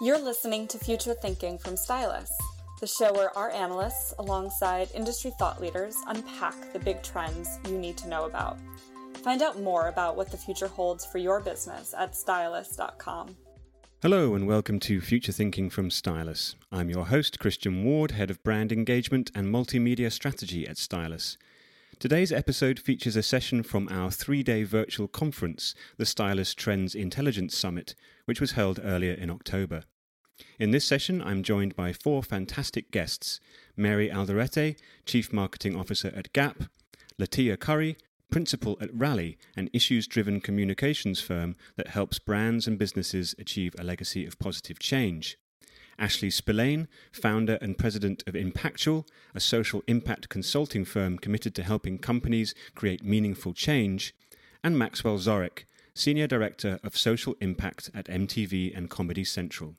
You're listening to Future Thinking from Stylus, the show where our analysts, alongside industry thought leaders, unpack the big trends you need to know about. Find out more about what the future holds for your business at stylus.com. Hello, and welcome to Future Thinking from Stylus. I'm your host, Christian Ward, Head of Brand Engagement and Multimedia Strategy at Stylus. Today's episode features a session from our three day virtual conference, the Stylus Trends Intelligence Summit, which was held earlier in October. In this session, I'm joined by four fantastic guests Mary Alderete, Chief Marketing Officer at Gap, Latia Curry, Principal at Rally, an issues driven communications firm that helps brands and businesses achieve a legacy of positive change. Ashley Spillane, founder and president of Impactual, a social impact consulting firm committed to helping companies create meaningful change, and Maxwell Zorich, senior director of social impact at MTV and Comedy Central.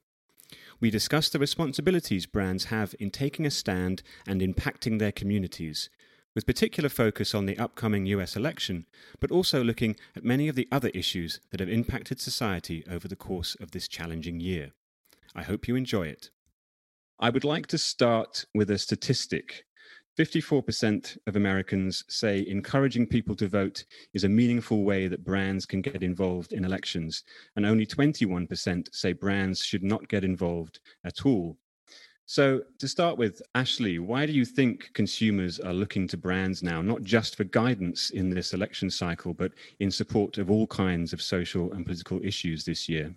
We discuss the responsibilities brands have in taking a stand and impacting their communities, with particular focus on the upcoming US election, but also looking at many of the other issues that have impacted society over the course of this challenging year. I hope you enjoy it. I would like to start with a statistic 54% of Americans say encouraging people to vote is a meaningful way that brands can get involved in elections, and only 21% say brands should not get involved at all. So, to start with, Ashley, why do you think consumers are looking to brands now, not just for guidance in this election cycle, but in support of all kinds of social and political issues this year?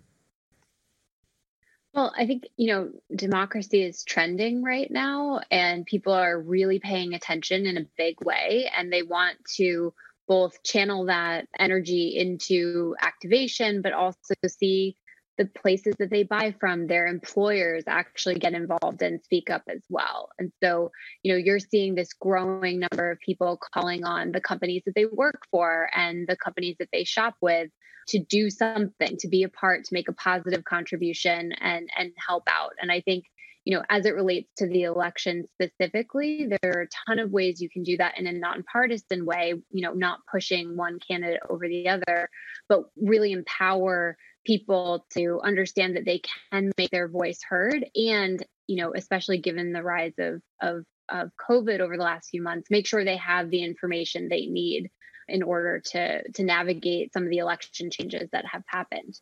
Well, I think, you know, democracy is trending right now, and people are really paying attention in a big way, and they want to both channel that energy into activation, but also see the places that they buy from, their employers actually get involved and speak up as well. And so, you know, you're seeing this growing number of people calling on the companies that they work for and the companies that they shop with to do something, to be a part, to make a positive contribution and and help out. And I think you know, as it relates to the election specifically, there are a ton of ways you can do that in a nonpartisan way, you know, not pushing one candidate over the other, but really empower people to understand that they can make their voice heard. And you know especially given the rise of of of covid over the last few months make sure they have the information they need in order to to navigate some of the election changes that have happened.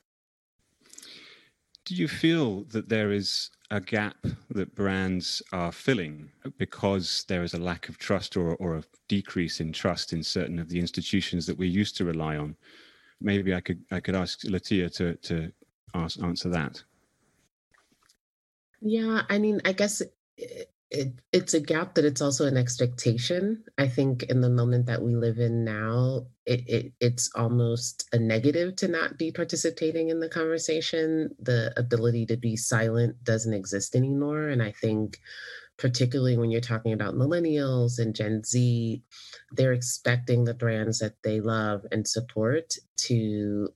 Do you feel that there is a gap that brands are filling because there is a lack of trust or, or a decrease in trust in certain of the institutions that we used to rely on maybe I could I could ask Latia to to ask, answer that. Yeah, I mean, I guess it, it, it's a gap that it's also an expectation. I think in the moment that we live in now, it, it it's almost a negative to not be participating in the conversation. The ability to be silent doesn't exist anymore, and I think particularly when you're talking about millennials and Gen Z, they're expecting the brands that they love and support to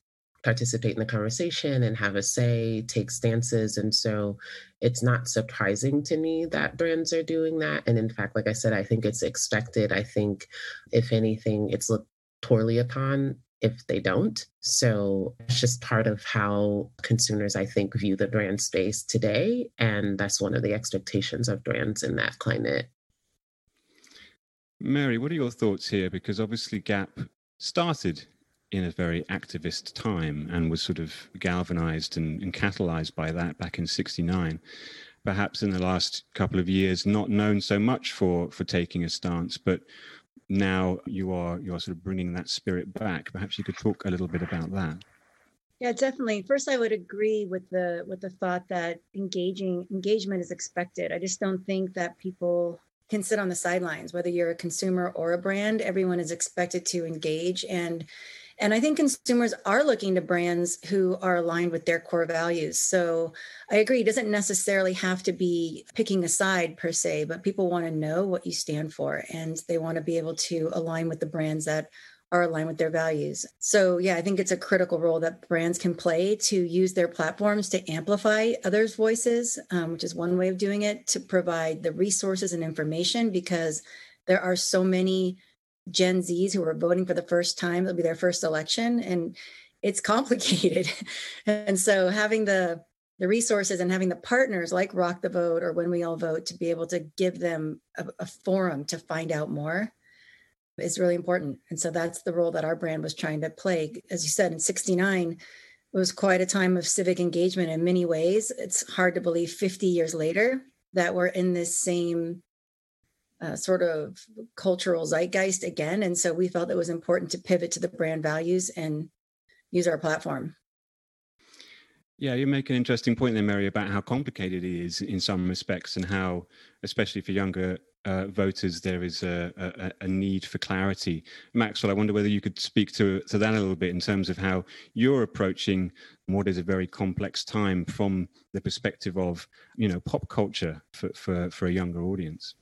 participate in the conversation and have a say, take stances. And so it's not surprising to me that brands are doing that. And in fact, like I said, I think it's expected. I think, if anything, it's looked poorly upon if they don't. So it's just part of how consumers, I think, view the brand space today. And that's one of the expectations of brands in that climate. Mary, what are your thoughts here? Because obviously Gap started in a very activist time and was sort of galvanized and, and catalyzed by that back in 69 perhaps in the last couple of years not known so much for for taking a stance but now you are you are sort of bringing that spirit back. Perhaps you could talk a little bit about that. Yeah, definitely. First, I would agree with the with the thought that engaging engagement is expected. I just don't think that people can sit on the sidelines. Whether you're a consumer or a brand, everyone is expected to engage and and I think consumers are looking to brands who are aligned with their core values. So I agree, it doesn't necessarily have to be picking a side per se, but people want to know what you stand for and they want to be able to align with the brands that are aligned with their values. So, yeah, I think it's a critical role that brands can play to use their platforms to amplify others' voices, um, which is one way of doing it, to provide the resources and information because there are so many Gen Zs who are voting for the first time. It'll be their first election. And it's complicated. and so having the the resources and having the partners like Rock the Vote or When We All Vote to be able to give them a, a forum to find out more is really important. And so that's the role that our brand was trying to play. As you said, in 69, it was quite a time of civic engagement in many ways. It's hard to believe 50 years later that we're in this same uh, sort of cultural zeitgeist again. And so we felt it was important to pivot to the brand values and use our platform. Yeah, you make an interesting point there, Mary, about how complicated it is in some respects, and how, especially for younger uh, voters, there is a, a, a, need for clarity. Maxwell, I wonder whether you could speak to to that a little bit in terms of how you're approaching what is a very complex time from the perspective of you know pop culture for for, for a younger audience.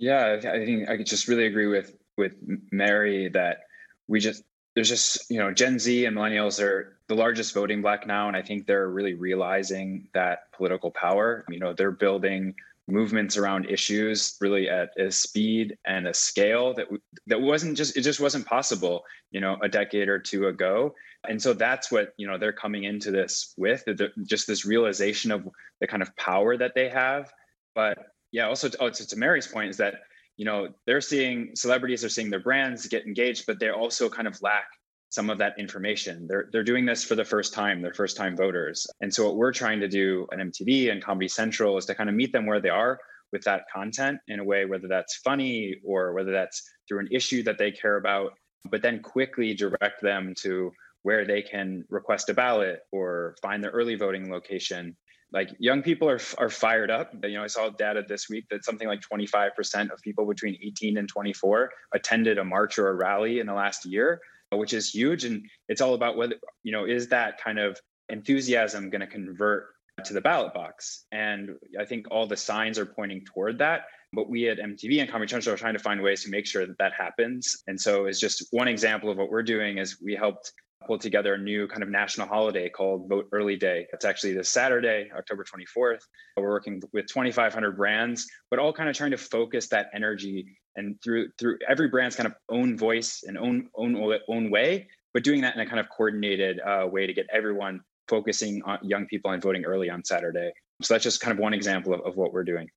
Yeah, I think I could just really agree with with Mary that we just there's just you know gen z and millennials are the largest voting bloc now and i think they're really realizing that political power. You know they're building movements around issues really at a speed and a scale that that wasn't just it just wasn't possible you know a decade or two ago. And so that's what you know they're coming into this with just this realization of the kind of power that they have. But yeah also to, oh, to, to mary's point is that you know they're seeing celebrities are seeing their brands get engaged but they also kind of lack some of that information. They're they're doing this for the first time they're first time voters. And so what we're trying to do at mtv and comedy central is to kind of meet them where they are with that content in a way whether that's funny or whether that's through an issue that they care about but then quickly direct them to where they can request a ballot or find their early voting location like young people are are fired up. You know, I saw data this week that something like 25% of people between 18 and 24 attended a march or a rally in the last year, which is huge. And it's all about whether you know is that kind of enthusiasm going to convert to the ballot box. And I think all the signs are pointing toward that. But we at MTV and Comedy Central are trying to find ways to make sure that that happens. And so, it's just one example of what we're doing. Is we helped pulled together a new kind of national holiday called Vote Early Day. It's actually this Saturday, October 24th. We're working with 2,500 brands, but all kind of trying to focus that energy and through through every brand's kind of own voice and own own own way, but doing that in a kind of coordinated uh, way to get everyone focusing on young people and voting early on Saturday. So that's just kind of one example of, of what we're doing.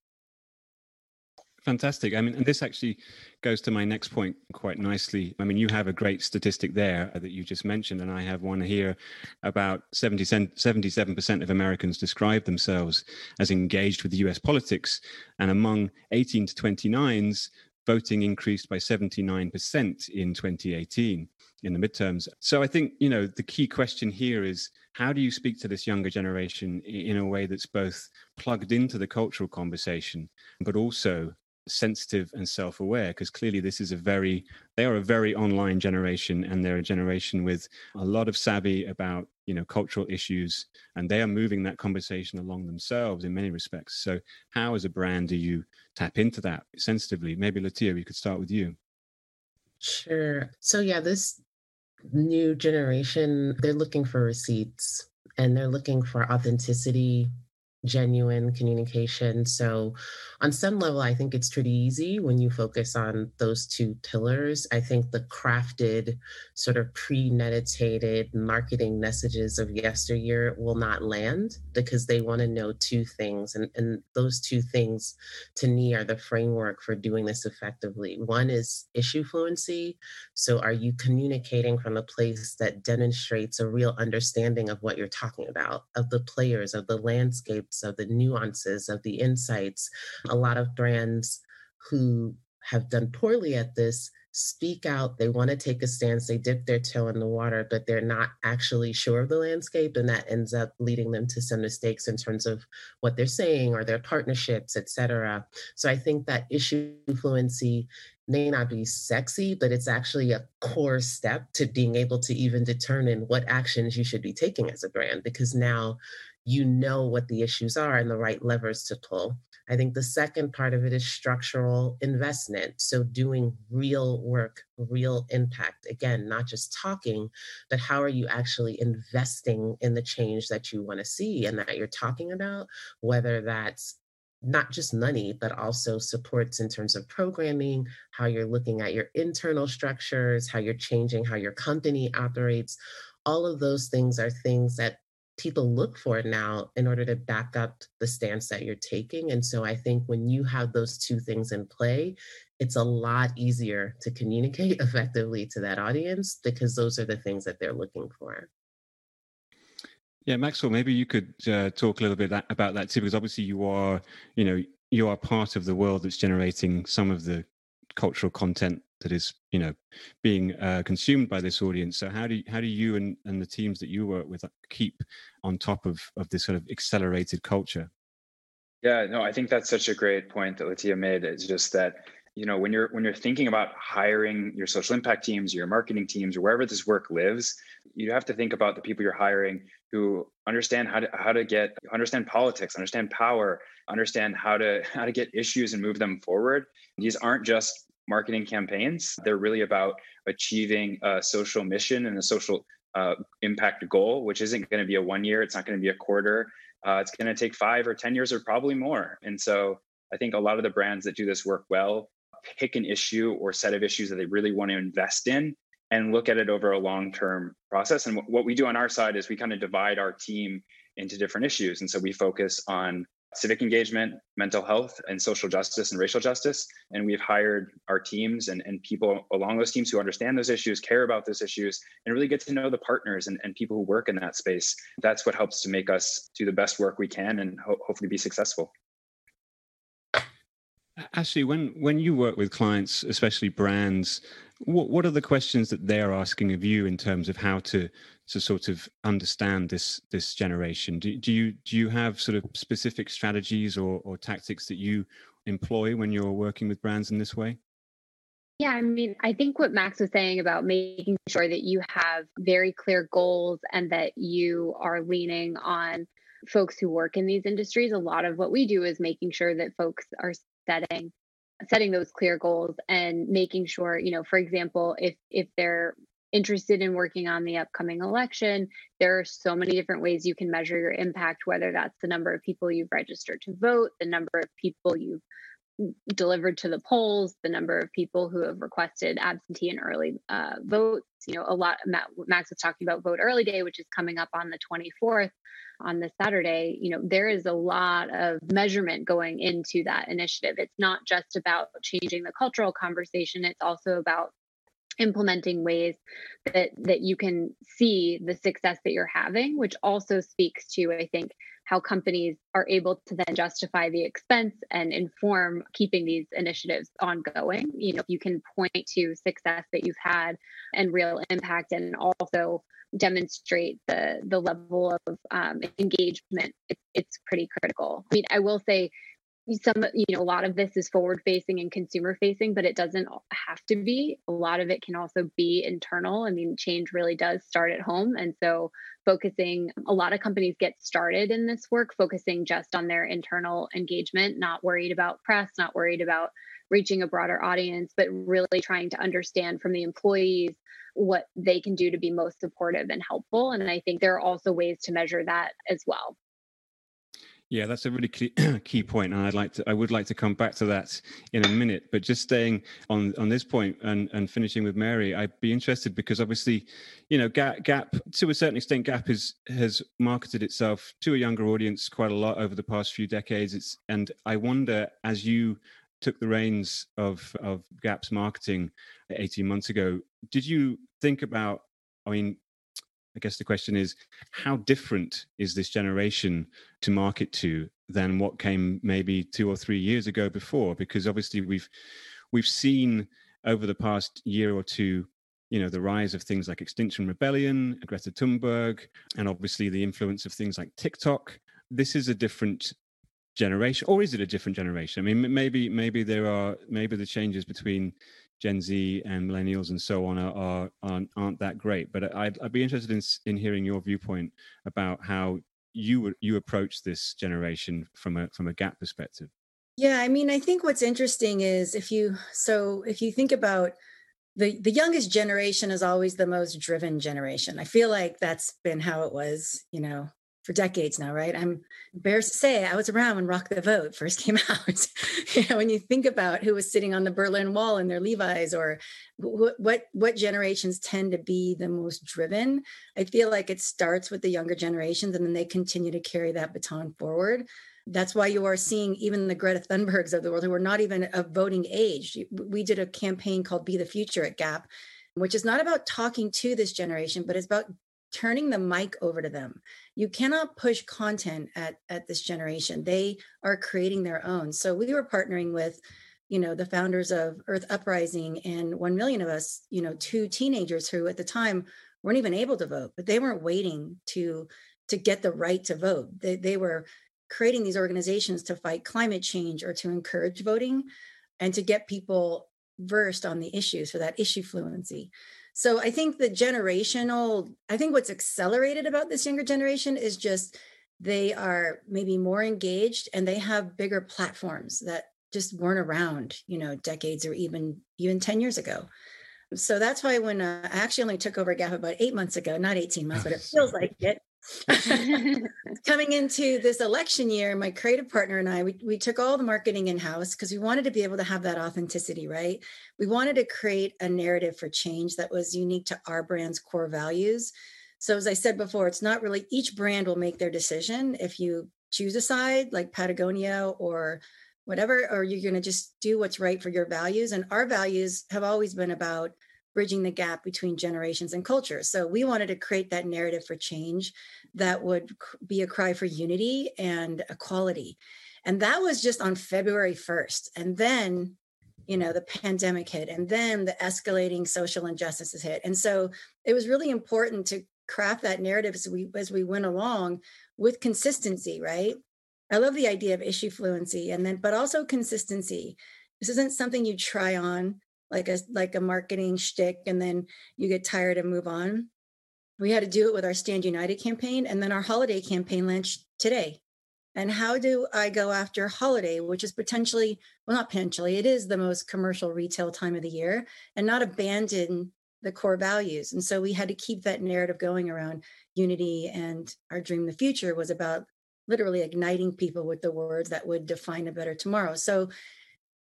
Fantastic. I mean, and this actually goes to my next point quite nicely. I mean, you have a great statistic there uh, that you just mentioned, and I have one here about 70, 77% of Americans describe themselves as engaged with US politics. And among 18 to 29s, voting increased by 79% in 2018 in the midterms. So I think, you know, the key question here is how do you speak to this younger generation in a way that's both plugged into the cultural conversation, but also sensitive and self-aware because clearly this is a very they are a very online generation and they're a generation with a lot of savvy about you know cultural issues and they are moving that conversation along themselves in many respects. So how as a brand do you tap into that sensitively? Maybe latia we could start with you. Sure. So yeah this new generation they're looking for receipts and they're looking for authenticity genuine communication. So, on some level, I think it's pretty easy when you focus on those two pillars. I think the crafted, sort of premeditated marketing messages of yesteryear will not land because they want to know two things. And, and those two things, to me, are the framework for doing this effectively. One is issue fluency. So, are you communicating from a place that demonstrates a real understanding of what you're talking about, of the players, of the landscape? Of the nuances, of the insights. A lot of brands who have done poorly at this speak out. They want to take a stance. They dip their toe in the water, but they're not actually sure of the landscape. And that ends up leading them to some mistakes in terms of what they're saying or their partnerships, et cetera. So I think that issue fluency may not be sexy, but it's actually a core step to being able to even determine what actions you should be taking as a brand, because now you know what the issues are and the right levers to pull. I think the second part of it is structural investment. So, doing real work, real impact. Again, not just talking, but how are you actually investing in the change that you want to see and that you're talking about, whether that's not just money, but also supports in terms of programming, how you're looking at your internal structures, how you're changing how your company operates. All of those things are things that people look for it now in order to back up the stance that you're taking. And so I think when you have those two things in play, it's a lot easier to communicate effectively to that audience because those are the things that they're looking for. Yeah, Maxwell, maybe you could uh, talk a little bit that, about that too, because obviously you are, you know, you are part of the world that's generating some of the cultural content that is, you know, being uh, consumed by this audience. So how do you, how do you and, and the teams that you work with keep on top of of this sort of accelerated culture? Yeah, no, I think that's such a great point that Latia made. It's just that you know when you're when you're thinking about hiring your social impact teams your marketing teams or wherever this work lives you have to think about the people you're hiring who understand how to how to get understand politics understand power understand how to how to get issues and move them forward these aren't just marketing campaigns they're really about achieving a social mission and a social uh, impact goal which isn't going to be a one year it's not going to be a quarter uh, it's going to take five or ten years or probably more and so I think a lot of the brands that do this work well pick an issue or set of issues that they really want to invest in and look at it over a long term process. And what we do on our side is we kind of divide our team into different issues. And so we focus on civic engagement, mental health, and social justice and racial justice. And we've hired our teams and, and people along those teams who understand those issues, care about those issues, and really get to know the partners and, and people who work in that space. That's what helps to make us do the best work we can and ho- hopefully be successful. Actually, when when you work with clients, especially brands, what what are the questions that they're asking of you in terms of how to to sort of understand this this generation? Do, do you do you have sort of specific strategies or, or tactics that you employ when you're working with brands in this way? Yeah, I mean, I think what Max was saying about making sure that you have very clear goals and that you are leaning on folks who work in these industries. A lot of what we do is making sure that folks are setting setting those clear goals and making sure you know for example if if they're interested in working on the upcoming election there are so many different ways you can measure your impact whether that's the number of people you've registered to vote the number of people you've delivered to the polls the number of people who have requested absentee and early uh, votes you know a lot max was talking about vote early day which is coming up on the 24th on this Saturday, you know, there is a lot of measurement going into that initiative. It's not just about changing the cultural conversation, it's also about implementing ways that that you can see the success that you're having which also speaks to i think how companies are able to then justify the expense and inform keeping these initiatives ongoing. You know you can point to success that you've had and real impact and also demonstrate the the level of um, engagement. It, it's pretty critical. I mean i will say some you know a lot of this is forward facing and consumer facing but it doesn't have to be a lot of it can also be internal i mean change really does start at home and so focusing a lot of companies get started in this work focusing just on their internal engagement not worried about press not worried about reaching a broader audience but really trying to understand from the employees what they can do to be most supportive and helpful. And I think there are also ways to measure that as well. Yeah, that's a really key, key point, and I'd like to, I would like to come back to that in a minute. But just staying on on this point and and finishing with Mary, I'd be interested because obviously, you know, Gap, Gap to a certain extent, Gap is has marketed itself to a younger audience quite a lot over the past few decades. It's and I wonder as you took the reins of of Gap's marketing 18 months ago, did you think about? I mean, I guess the question is, how different is this generation to market to than what came maybe two or three years ago before? Because obviously we've we've seen over the past year or two you know the rise of things like extinction rebellion greta thunberg and obviously the influence of things like tiktok this is a different generation or is it a different generation i mean maybe maybe there are maybe the changes between gen z and millennials and so on are, are aren't, aren't that great. But I'd, I'd be interested in in hearing your viewpoint about how you would you approach this generation from a from a gap perspective. Yeah i mean i think what's interesting is if you so if you think about the the youngest generation is always the most driven generation. I feel like that's been how it was you know for decades now, right? I'm embarrassed to say I was around when Rock the Vote first came out. you know, when you think about who was sitting on the Berlin Wall in their Levi's, or what what what generations tend to be the most driven, I feel like it starts with the younger generations, and then they continue to carry that baton forward. That's why you are seeing even the Greta Thunbergs of the world who are not even of voting age. We did a campaign called Be the Future at Gap, which is not about talking to this generation, but it's about turning the mic over to them. You cannot push content at, at this generation. They are creating their own. So we were partnering with, you know, the founders of Earth Uprising and 1 million of us, you know, two teenagers who at the time weren't even able to vote, but they weren't waiting to to get the right to vote. They, they were creating these organizations to fight climate change or to encourage voting and to get people versed on the issues for that issue fluency. So I think the generational, I think what's accelerated about this younger generation is just they are maybe more engaged and they have bigger platforms that just weren't around, you know, decades or even even 10 years ago. So that's why when uh, I actually only took over Gap about eight months ago, not 18 months, but it feels like it. coming into this election year, my creative partner and I, we, we took all the marketing in house because we wanted to be able to have that authenticity, right? We wanted to create a narrative for change that was unique to our brand's core values. So, as I said before, it's not really each brand will make their decision. If you choose a side like Patagonia or whatever, or you're going to just do what's right for your values. And our values have always been about bridging the gap between generations and cultures. So we wanted to create that narrative for change that would be a cry for unity and equality. And that was just on February 1st. And then, you know, the pandemic hit, and then the escalating social injustices hit. And so it was really important to craft that narrative as we as we went along with consistency, right? I love the idea of issue fluency and then but also consistency. This isn't something you try on like a like a marketing shtick, and then you get tired and move on. We had to do it with our Stand United campaign, and then our holiday campaign launched today. And how do I go after holiday, which is potentially, well, not potentially, it is the most commercial retail time of the year, and not abandon the core values. And so we had to keep that narrative going around unity. And our dream, the future, was about literally igniting people with the words that would define a better tomorrow. So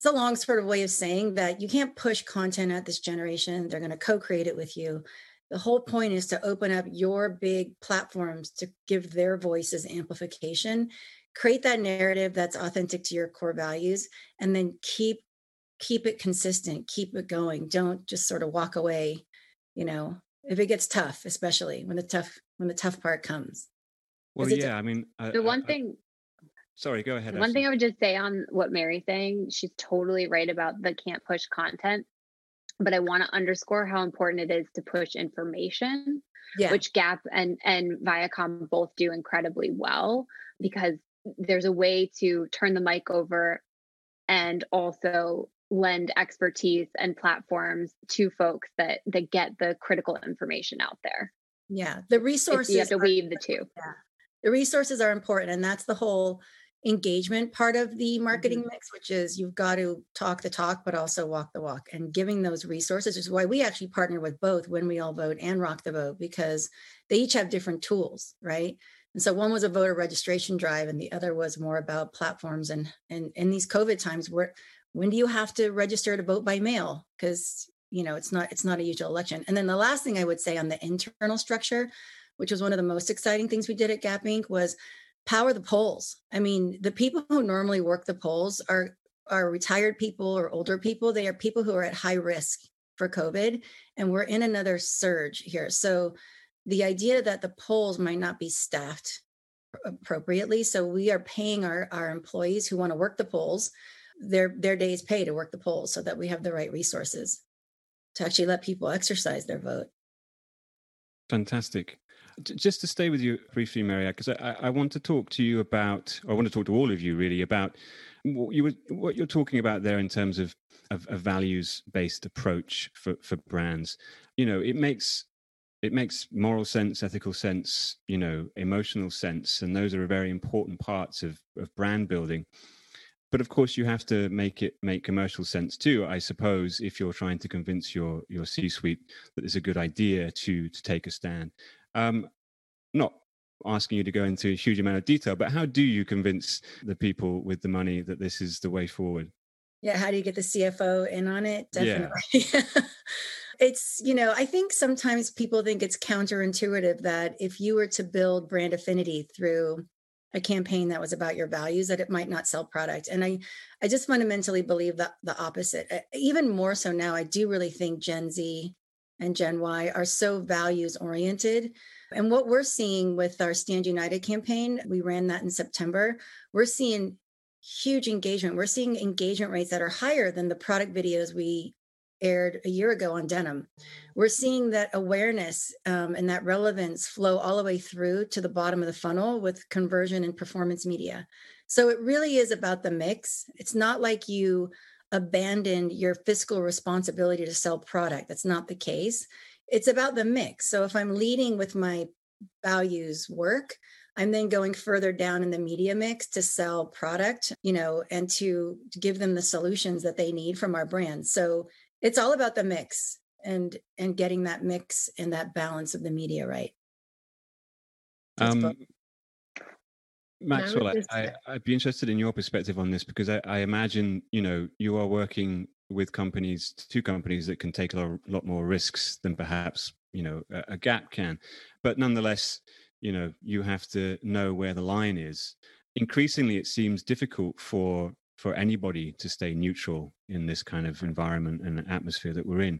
it's a long sort of way of saying that you can't push content at this generation. They're going to co create it with you. The whole point is to open up your big platforms to give their voices amplification, create that narrative that's authentic to your core values, and then keep keep it consistent, keep it going. Don't just sort of walk away, you know, if it gets tough, especially when the tough when the tough part comes. Well, yeah, I mean, I, the one I, thing Sorry, go ahead. One thing I would just say on what Mary's saying, she's totally right about the can't push content. But I want to underscore how important it is to push information, yeah. which Gap and and Viacom both do incredibly well because there's a way to turn the mic over and also lend expertise and platforms to folks that that get the critical information out there. Yeah, the resources. you have to weave the two. Yeah, the resources are important, and that's the whole engagement part of the marketing mm-hmm. mix, which is you've got to talk the talk, but also walk the walk. And giving those resources is why we actually partner with both When We All Vote and Rock the Vote, because they each have different tools, right? And so one was a voter registration drive, and the other was more about platforms. And and in these COVID times, where when do you have to register to vote by mail? Because you know it's not it's not a usual election. And then the last thing I would say on the internal structure, which was one of the most exciting things we did at Gap Inc. was power the polls. I mean, the people who normally work the polls are are retired people or older people. They are people who are at high risk for COVID, and we're in another surge here. So the idea that the polls might not be staffed appropriately, so we are paying our our employees who want to work the polls their their days pay to work the polls, so that we have the right resources to actually let people exercise their vote. Fantastic just to stay with you briefly, Maria, because I, I, want to talk to you about, I want to talk to all of you really about what you were, what you're talking about there in terms of, of a values-based approach for, for brands. You know, it makes it makes moral sense, ethical sense, you know, emotional sense, and those are very important parts of, of brand building. But of course, you have to make it make commercial sense too. I suppose if you're trying to convince your your C-suite that it's a good idea to to take a stand. Um, not asking you to go into a huge amount of detail, but how do you convince the people with the money that this is the way forward? Yeah, how do you get the CFO in on it? Definitely. Yeah. it's, you know, I think sometimes people think it's counterintuitive that if you were to build brand affinity through a campaign that was about your values that it might not sell product and i i just fundamentally believe that the opposite even more so now i do really think gen z and gen y are so values oriented and what we're seeing with our Stand United campaign, we ran that in September, we're seeing huge engagement. We're seeing engagement rates that are higher than the product videos we aired a year ago on denim. We're seeing that awareness um, and that relevance flow all the way through to the bottom of the funnel with conversion and performance media. So it really is about the mix. It's not like you abandoned your fiscal responsibility to sell product. That's not the case it's about the mix. So if I'm leading with my values work, I'm then going further down in the media mix to sell product, you know, and to, to give them the solutions that they need from our brand. So it's all about the mix and and getting that mix and that balance of the media right. Um, Maxwell, I, would be interested in your perspective on this because I, I, imagine, you know, you are working with companies, two companies that can take a lot, lot more risks than perhaps you know a, a Gap can, but nonetheless, you know you have to know where the line is. Increasingly, it seems difficult for for anybody to stay neutral in this kind of environment and atmosphere that we're in.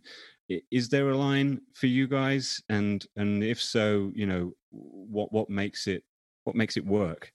Is there a line for you guys? And and if so, you know what what makes it what makes it work?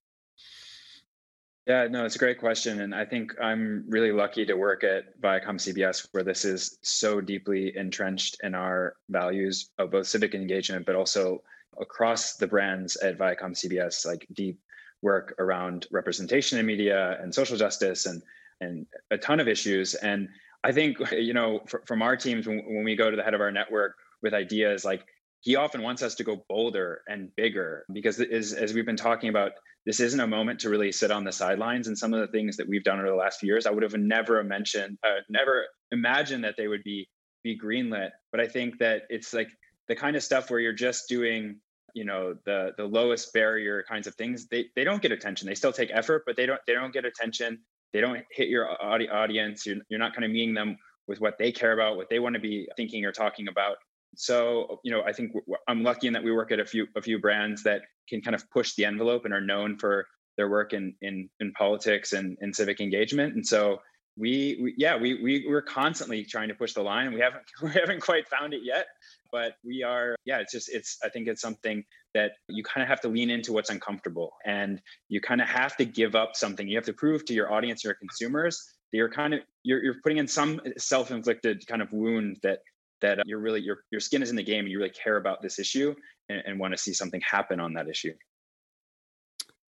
Yeah, no, it's a great question. And I think I'm really lucky to work at Viacom CBS, where this is so deeply entrenched in our values of both civic engagement, but also across the brands at Viacom CBS, like deep work around representation in media and social justice and and a ton of issues. And I think, you know, from our teams, when, when we go to the head of our network with ideas, like he often wants us to go bolder and bigger because as, as we've been talking about this isn't a moment to really sit on the sidelines. And some of the things that we've done over the last few years, I would have never mentioned, uh, never imagined that they would be be greenlit. But I think that it's like the kind of stuff where you're just doing, you know, the the lowest barrier kinds of things. They they don't get attention. They still take effort, but they don't they don't get attention. They don't hit your audi- audience. You're you're not kind of meeting them with what they care about, what they want to be thinking or talking about so you know i think i'm lucky in that we work at a few a few brands that can kind of push the envelope and are known for their work in in, in politics and, and civic engagement. And so we, we yeah we, we we're constantly trying to push the line. We haven't we haven't quite found it yet but we are yeah it's just it's i think it's something that you kind of have to lean into what's uncomfortable and you kind of have to give up something. You have to prove to your audience your consumers that you're kind of you're, you're putting in some self-inflicted kind of wound that that uh, you're really your your skin is in the game and you really care about this issue and, and want to see something happen on that issue.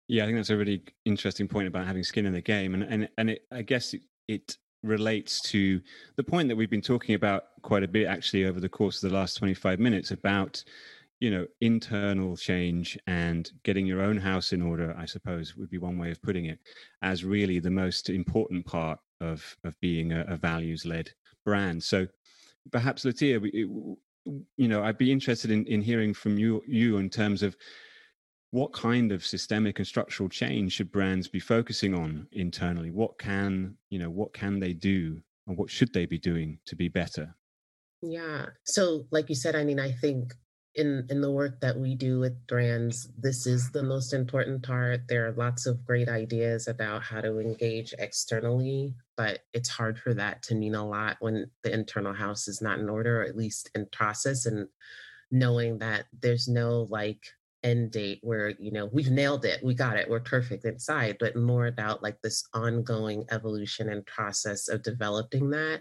Yeah, I think that's a really interesting point about having skin in the game, and and and it, I guess it, it relates to the point that we've been talking about quite a bit actually over the course of the last 25 minutes about you know internal change and getting your own house in order i suppose would be one way of putting it as really the most important part of of being a, a values led brand so perhaps Latia, you know, I'd be interested in, in hearing from you you in terms of what kind of systemic and structural change should brands be focusing on internally? What can you know? What can they do, and what should they be doing to be better? Yeah. So, like you said, I mean, I think in in the work that we do with brands this is the most important part there are lots of great ideas about how to engage externally but it's hard for that to mean a lot when the internal house is not in order or at least in process and knowing that there's no like end date where you know we've nailed it we got it we're perfect inside but more about like this ongoing evolution and process of developing that.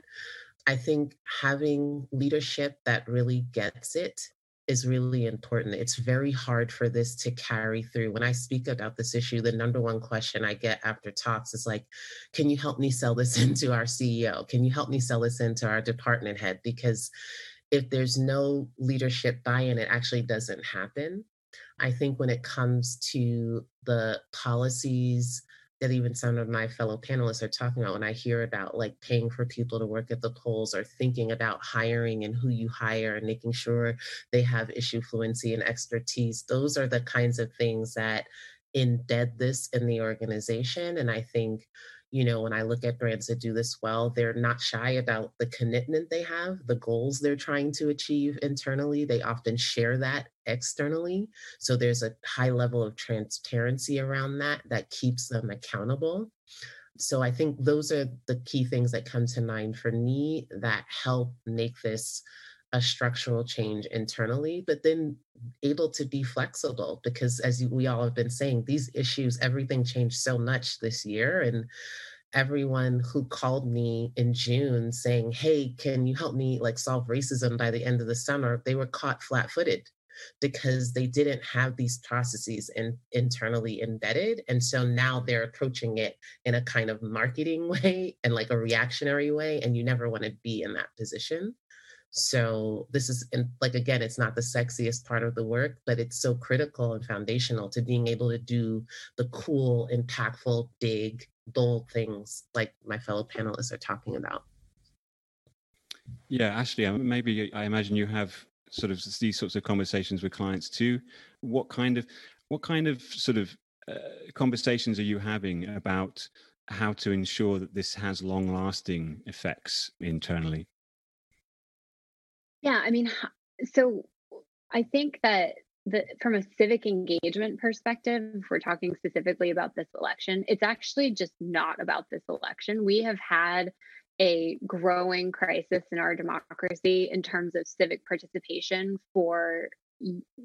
I think having leadership that really gets it is really important. It's very hard for this to carry through. When I speak about this issue, the number one question I get after talks is like, can you help me sell this into our CEO? Can you help me sell this into our department head? Because if there's no leadership buy in, it actually doesn't happen. I think when it comes to the policies, that even some of my fellow panelists are talking about when I hear about like paying for people to work at the polls or thinking about hiring and who you hire and making sure they have issue fluency and expertise. Those are the kinds of things that embed this in the organization. And I think you know, when I look at brands that do this well, they're not shy about the commitment they have, the goals they're trying to achieve internally. They often share that externally. So there's a high level of transparency around that that keeps them accountable. So I think those are the key things that come to mind for me that help make this a structural change internally, but then able to be flexible because, as we all have been saying, these issues, everything changed so much this year. And everyone who called me in June saying, Hey, can you help me like solve racism by the end of the summer? They were caught flat footed because they didn't have these processes in, internally embedded. And so now they're approaching it in a kind of marketing way and like a reactionary way. And you never want to be in that position. So this is like again, it's not the sexiest part of the work, but it's so critical and foundational to being able to do the cool, impactful, big, bold things like my fellow panelists are talking about. Yeah, Ashley, maybe I imagine you have sort of these sorts of conversations with clients too. What kind of what kind of sort of uh, conversations are you having about how to ensure that this has long lasting effects internally? Yeah, I mean, so I think that the from a civic engagement perspective, if we're talking specifically about this election, it's actually just not about this election. We have had a growing crisis in our democracy in terms of civic participation for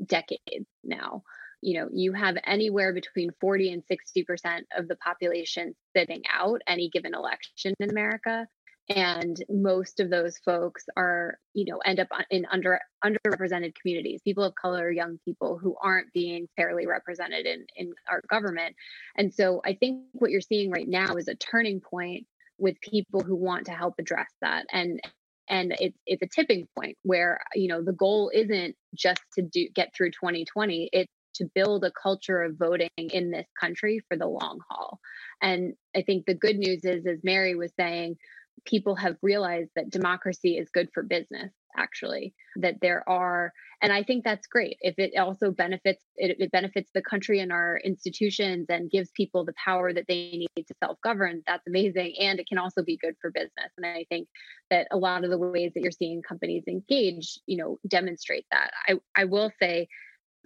decades now. You know, you have anywhere between 40 and 60% of the population sitting out any given election in America and most of those folks are you know end up in under underrepresented communities people of color young people who aren't being fairly represented in in our government. And so i think what you're seeing right now is a turning point with people who want to help address that. And and it's it's a tipping point where you know the goal isn't just to do get through 2020 it's to build a culture of voting in this country for the long haul. And i think the good news is as mary was saying people have realized that democracy is good for business actually that there are and i think that's great. If it also benefits it, it, benefits the country and our institutions and gives people the power that they need to self-govern that's amazing and it can also be good for business. And i think that a lot of the ways that you're seeing companies engage you know demonstrate that. I i will say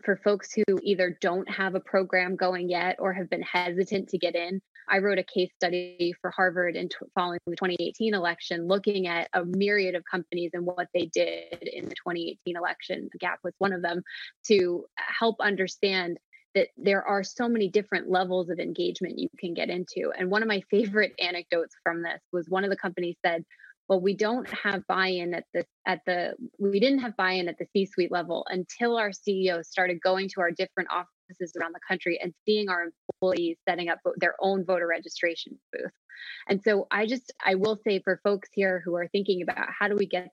for folks who either don't have a program going yet or have been hesitant to get in. I wrote a case study for Harvard t- following the 2018 election, looking at a myriad of companies and what they did in the 2018 election. Gap was one of them to help understand that there are so many different levels of engagement you can get into. And one of my favorite anecdotes from this was one of the companies said, well we don't have buy-in at the at the we didn't have buy-in at the c-suite level until our ceos started going to our different offices around the country and seeing our employees setting up their own voter registration booth. And so i just i will say for folks here who are thinking about how do we get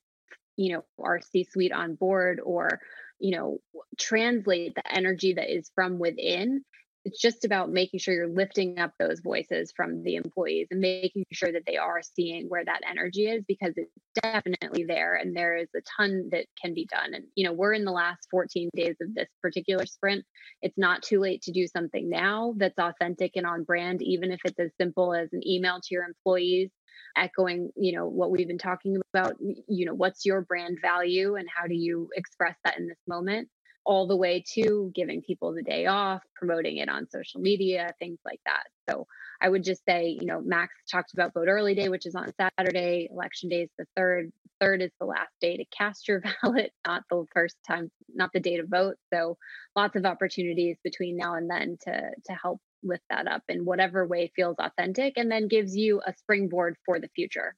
you know our c-suite on board or you know translate the energy that is from within it's just about making sure you're lifting up those voices from the employees and making sure that they are seeing where that energy is because it's definitely there and there is a ton that can be done. And you know we're in the last 14 days of this particular sprint. It's not too late to do something now that's authentic and on brand even if it's as simple as an email to your employees echoing you know what we've been talking about you know what's your brand value and how do you express that in this moment all the way to giving people the day off, promoting it on social media, things like that. So I would just say, you know, Max talked about vote early day, which is on Saturday. Election day is the third. Third is the last day to cast your ballot, not the first time, not the day to vote. So lots of opportunities between now and then to to help lift that up in whatever way feels authentic and then gives you a springboard for the future.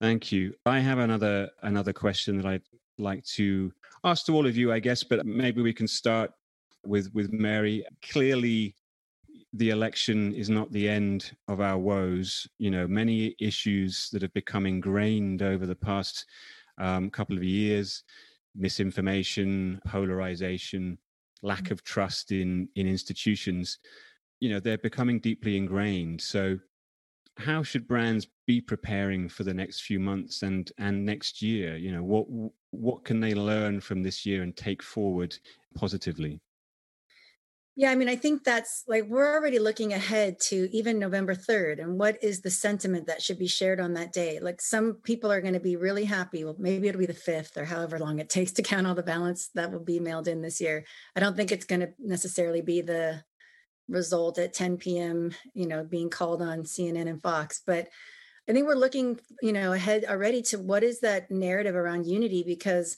Thank you. I have another another question that I'd like to ask to all of you, I guess, but maybe we can start with with Mary. Clearly, the election is not the end of our woes. You know, many issues that have become ingrained over the past um, couple of years: misinformation, polarization, lack of trust in in institutions, you know, they're becoming deeply ingrained. So how should brands be preparing for the next few months and and next year? You know what what can they learn from this year and take forward positively? Yeah i mean i think that's like we're already looking ahead to even november 3rd and what is the sentiment that should be shared on that day? Like some people are going to be really happy well maybe it'll be the 5th or however long it takes to count all the ballots that will be mailed in this year. I don't think it's going to necessarily be the result at 10 p.m., you know, being called on CNN and Fox. But I think we're looking, you know, ahead already to what is that narrative around unity because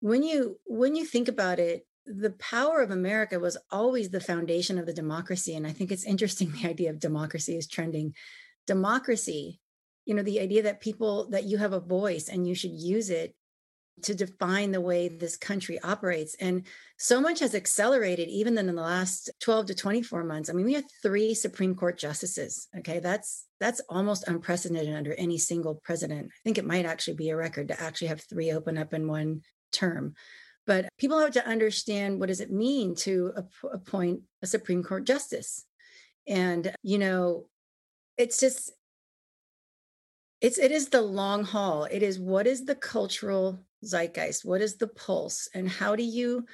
when you when you think about it, the power of America was always the foundation of the democracy. And I think it's interesting the idea of democracy is trending. Democracy, you know, the idea that people that you have a voice and you should use it to define the way this country operates. And so much has accelerated even then in the last 12 to 24 months. I mean, we have three Supreme Court justices. Okay. That's that's almost unprecedented under any single president. I think it might actually be a record to actually have three open up in one term. But people have to understand what does it mean to appoint a Supreme Court justice. And, you know, it's just it's it is the long haul. It is what is the cultural zeitgeist? What is the pulse? And how do you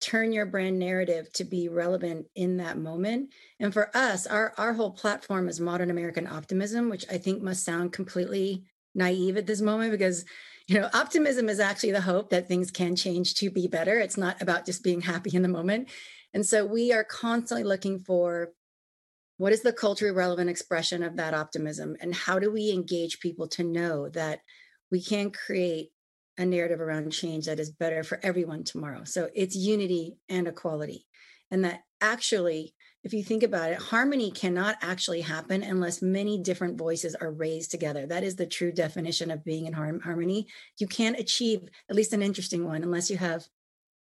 turn your brand narrative to be relevant in that moment? And for us our our whole platform is modern american optimism which i think must sound completely naive at this moment because you know optimism is actually the hope that things can change to be better. It's not about just being happy in the moment. And so we are constantly looking for what is the culturally relevant expression of that optimism and how do we engage people to know that we can create a narrative around change that is better for everyone tomorrow? So it's unity and equality and that actually if you think about it harmony cannot actually happen unless many different voices are raised together. That is the true definition of being in harmony. You can't achieve at least an interesting one unless you have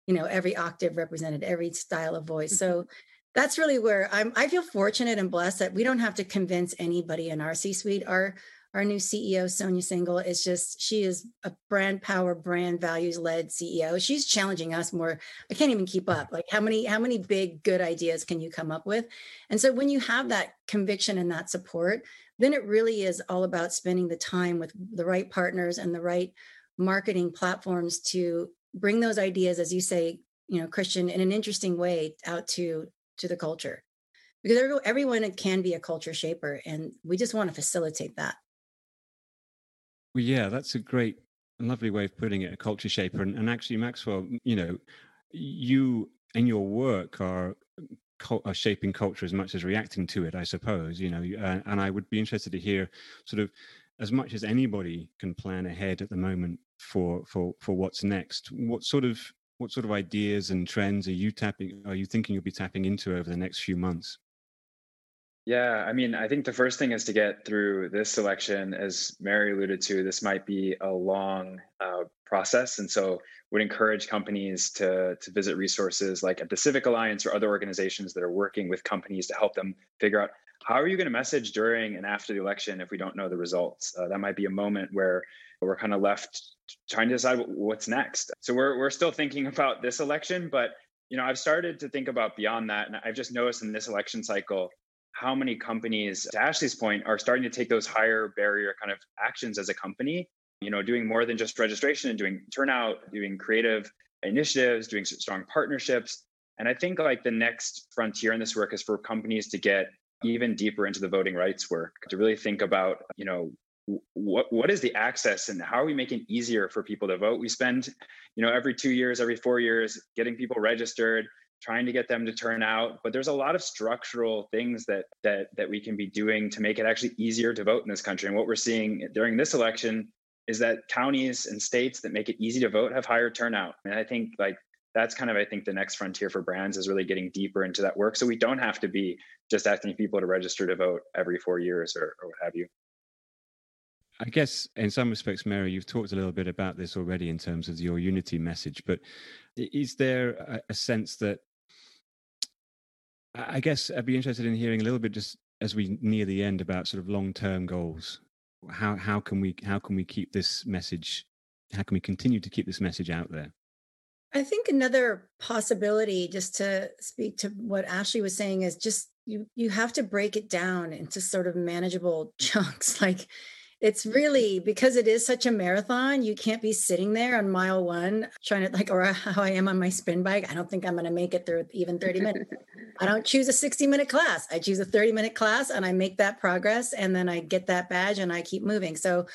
you know every octave represented every style of voice. Mm-hmm. so that's really where I'm I feel fortunate and blessed that we don't have to convince anybody in our C-suite. Our our new CEO, Sonia Syngal, is just she is a brand power, brand values led CEO. She's challenging us more. I can't even keep up. Like how many, how many big good ideas can you come up with? And so when you have that conviction and that support, then it really is all about spending the time with the right partners and the right marketing platforms to bring those ideas, as you say, you know, Christian, in an interesting way out to to the culture. Because everyone can be a culture shaper and we just want to facilitate that. Well yeah that's a great and lovely way of putting it a culture shaper and, and actually maxwell you know you and your work are, are shaping culture as much as reacting to it i suppose you know uh, and i would be interested to hear sort of as much as anybody can plan ahead at the moment for for for what's next what sort of what sort of ideas and trends are you tapping are you thinking you'll be tapping into over the next few months? Yeah i mean i think the first thing is to get through this election. As mary alluded to this might be a long uh, process and so would encourage companies to to visit resources like at the civic alliance or other organizations that are working with companies to help them figure out how are you going to message during and after the election if we don't know the results? Uh, that might be a moment where we're kind of left trying to decide what's next. So we're we're still thinking about this election, but you know, I've started to think about beyond that, and I've just noticed in this election cycle how many companies, to Ashley's point, are starting to take those higher barrier kind of actions as a company. You know, doing more than just registration and doing turnout, doing creative initiatives, doing strong partnerships. And I think like the next frontier in this work is for companies to get even deeper into the voting rights work to really think about you know what what is the access and how are we making easier for people to vote? We spend you know every two years every four years getting people registered trying to get them to turn out but there's a lot of structural things that that that we can be doing to make it actually easier to vote in this country. And what we're seeing during this election is that counties and states that make it easy to vote have higher turnout. And i think like that's kind of i think the next frontier for brands is really getting deeper into that work. So we don't have to be just asking people to register to vote every four years or, or what have you I guess in some respects, Mary, you've talked a little bit about this already in terms of your unity message, but is there a, sense that I guess I'd be interested in hearing a little bit just as we near the end about sort of long-term goals. How how can we how can we keep this message? How can we continue to keep this message out there? I think another possibility, just to speak to what Ashley was saying, is just you you have to break it down into sort of manageable chunks. Like it's really because it is such a marathon, you can't be sitting there on mile one trying to like, or how I am on my spin bike. I don't think I'm going to make it through even 30 minutes. I don't choose a 60 minute class. I choose a 30 minute class and I make that progress and then I get that badge and I keep moving. So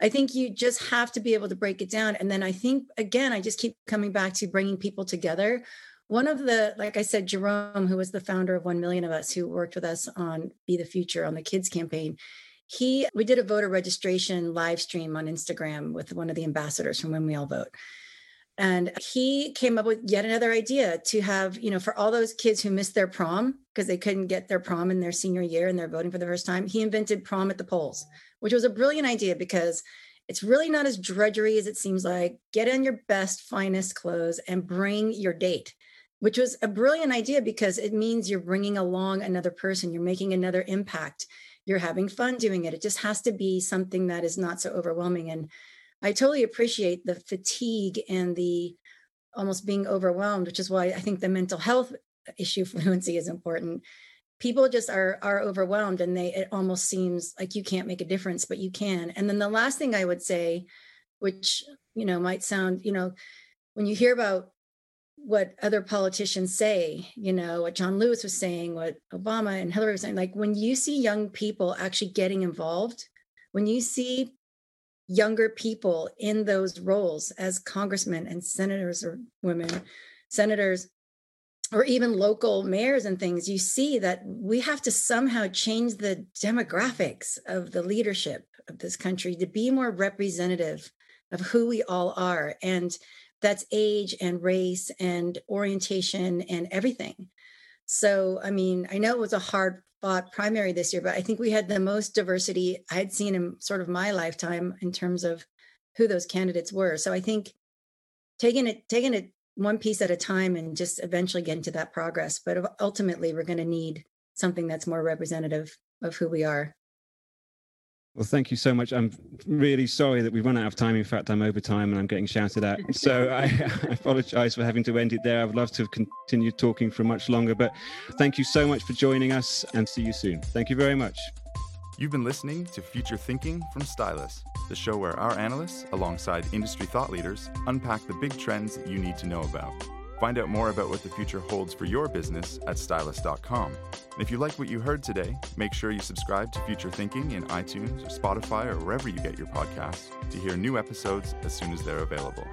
I think you just have to be able to break it down. And then I think, again, I just keep coming back to bringing people together. One of the, like I said, Jerome, who was the founder of 1 Million of Us, who worked with us on Be the Future on the kids campaign, he, we did a voter registration live stream on Instagram with one of the ambassadors from When We All Vote. And he came up with yet another idea to have, you know, for all those kids who missed their prom because they couldn't get their prom in their senior year and they're voting for the first time, he invented prom at the polls, which was a brilliant idea because it's really not as drudgery as it seems like. Get in your best, finest clothes and bring your date, which was a brilliant idea because it means you're bringing along another person, you're making another impact, you're having fun doing it. It just has to be something that is not so overwhelming. And I totally appreciate the fatigue and the almost being overwhelmed, which is why I think the mental health issue fluency is important. People just are are overwhelmed and they it almost seems like you can't make a difference, but you can. And then the last thing I would say, which you know might sound, you know, when you hear about what other politicians say, you know, what John Lewis was saying, what Obama and Hillary were saying, like when you see young people actually getting involved, when you see younger people in those roles as congressmen and senators or women, senators, or even local mayors and things, you see that we have to somehow change the demographics of the leadership of this country to be more representative of who we all are. And that's age and race and orientation and everything. So, I mean, I know it was a hard fought primary this year, but I think we had the most diversity I had seen in sort of my lifetime in terms of who those candidates were. So I think taking it taking it one piece at a time and just eventually getting to that progress. But ultimately, we're going to need something that's more representative of who we are. Well, thank you so much. I'm really sorry that we've run out of time. In fact, I'm over time and I'm getting shouted at. So I, I apologize for having to end it there. I would love to have continued talking for much longer, but thank you so much for joining us and see you soon. Thank you very much. You've been listening to Future Thinking from Stylus, the show where our analysts, alongside industry thought leaders, unpack the big trends that you need to know about. Find out more about what the future holds for your business at stylus.com. And if you like what you heard today, make sure you subscribe to Future Thinking in iTunes or Spotify or wherever you get your podcasts to hear new episodes as soon as they're available.